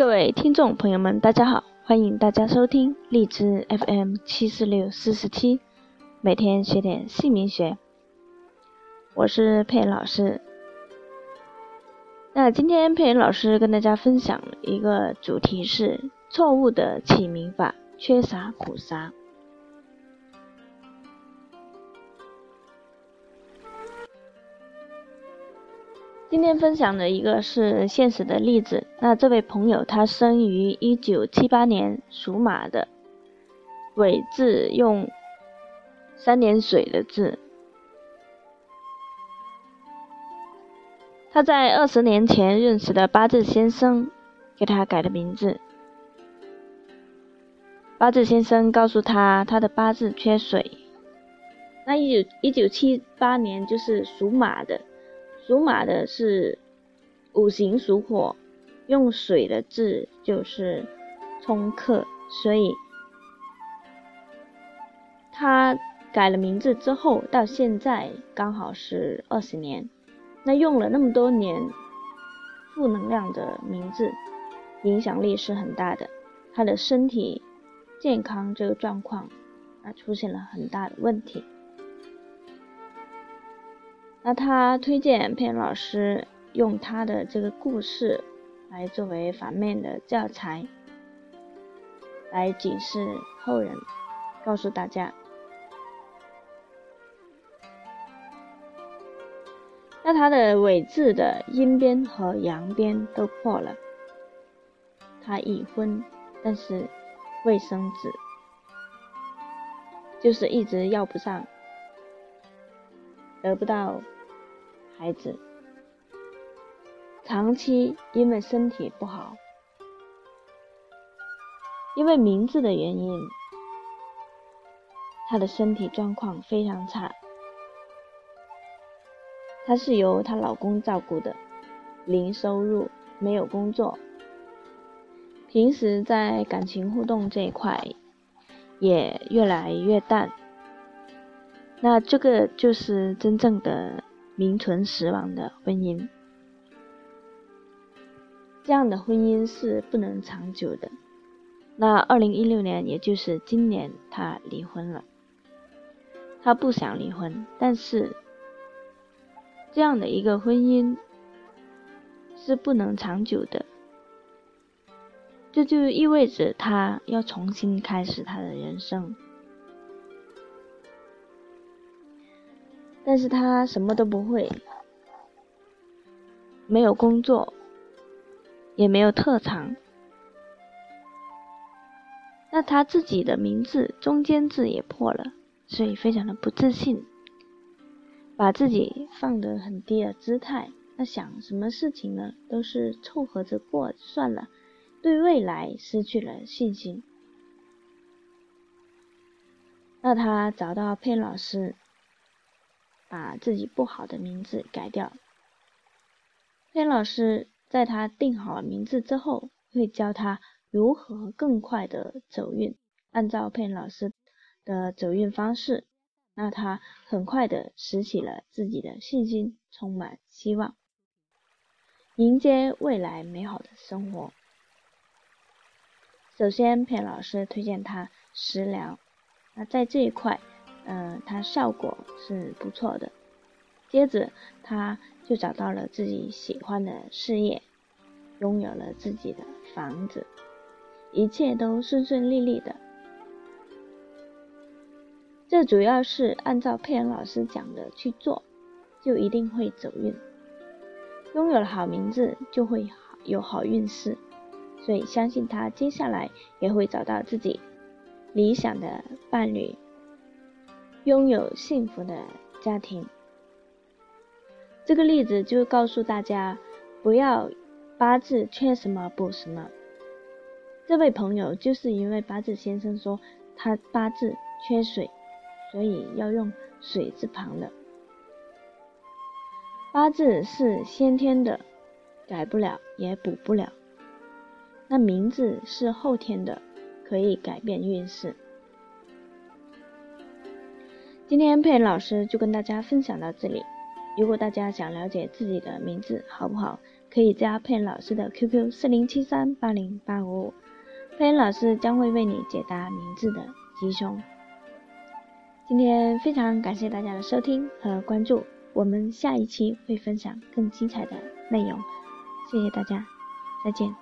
各位听众朋友们，大家好，欢迎大家收听荔枝 FM 七四六四四七，每天学点姓名学，我是佩老师。那今天佩老师跟大家分享一个主题是错误的起名法，缺啥补啥。今天分享的一个是现实的例子。那这位朋友他生于一九七八年，属马的，尾字用三点水的字。他在二十年前认识的八字先生给他改的名字。八字先生告诉他，他的八字缺水。那一九一九七八年就是属马的。属马的是五行属火，用水的字就是冲克，所以他改了名字之后，到现在刚好是二十年。那用了那么多年负能量的名字，影响力是很大的。他的身体健康这个状况啊，出现了很大的问题。那他推荐佩恩老师用他的这个故事来作为反面的教材，来警示后人，告诉大家。那他的尾字的阴边和阳边都破了，他已婚，但是未生子，就是一直要不上。得不到孩子，长期因为身体不好，因为名字的原因，她的身体状况非常差。她是由她老公照顾的，零收入，没有工作，平时在感情互动这一块也越来越淡。那这个就是真正的名存实亡的婚姻，这样的婚姻是不能长久的。那二零一六年，也就是今年，他离婚了。他不想离婚，但是这样的一个婚姻是不能长久的。这就意味着他要重新开始他的人生。但是他什么都不会，没有工作，也没有特长。那他自己的名字中间字也破了，所以非常的不自信，把自己放得很低的姿态。那想什么事情呢，都是凑合着过算了，对未来失去了信心。那他找到佩老师。把自己不好的名字改掉。佩老师在他定好名字之后，会教他如何更快的走运。按照佩老师的走运方式，那他很快的拾起了自己的信心，充满希望，迎接未来美好的生活。首先，佩老师推荐他食疗。那在这一块。嗯，他效果是不错的。接着，他就找到了自己喜欢的事业，拥有了自己的房子，一切都顺顺利利的。这主要是按照佩恩老师讲的去做，就一定会走运。拥有了好名字，就会有好运势，所以相信他接下来也会找到自己理想的伴侣。拥有幸福的家庭，这个例子就告诉大家，不要八字缺什么补什么。这位朋友就是因为八字先生说他八字缺水，所以要用水字旁的。八字是先天的，改不了也补不了。那名字是后天的，可以改变运势。今天佩恩老师就跟大家分享到这里。如果大家想了解自己的名字好不好，可以加佩恩老师的 QQ 四零七三八零八五五，佩恩老师将会为你解答名字的吉凶。今天非常感谢大家的收听和关注，我们下一期会分享更精彩的内容，谢谢大家，再见。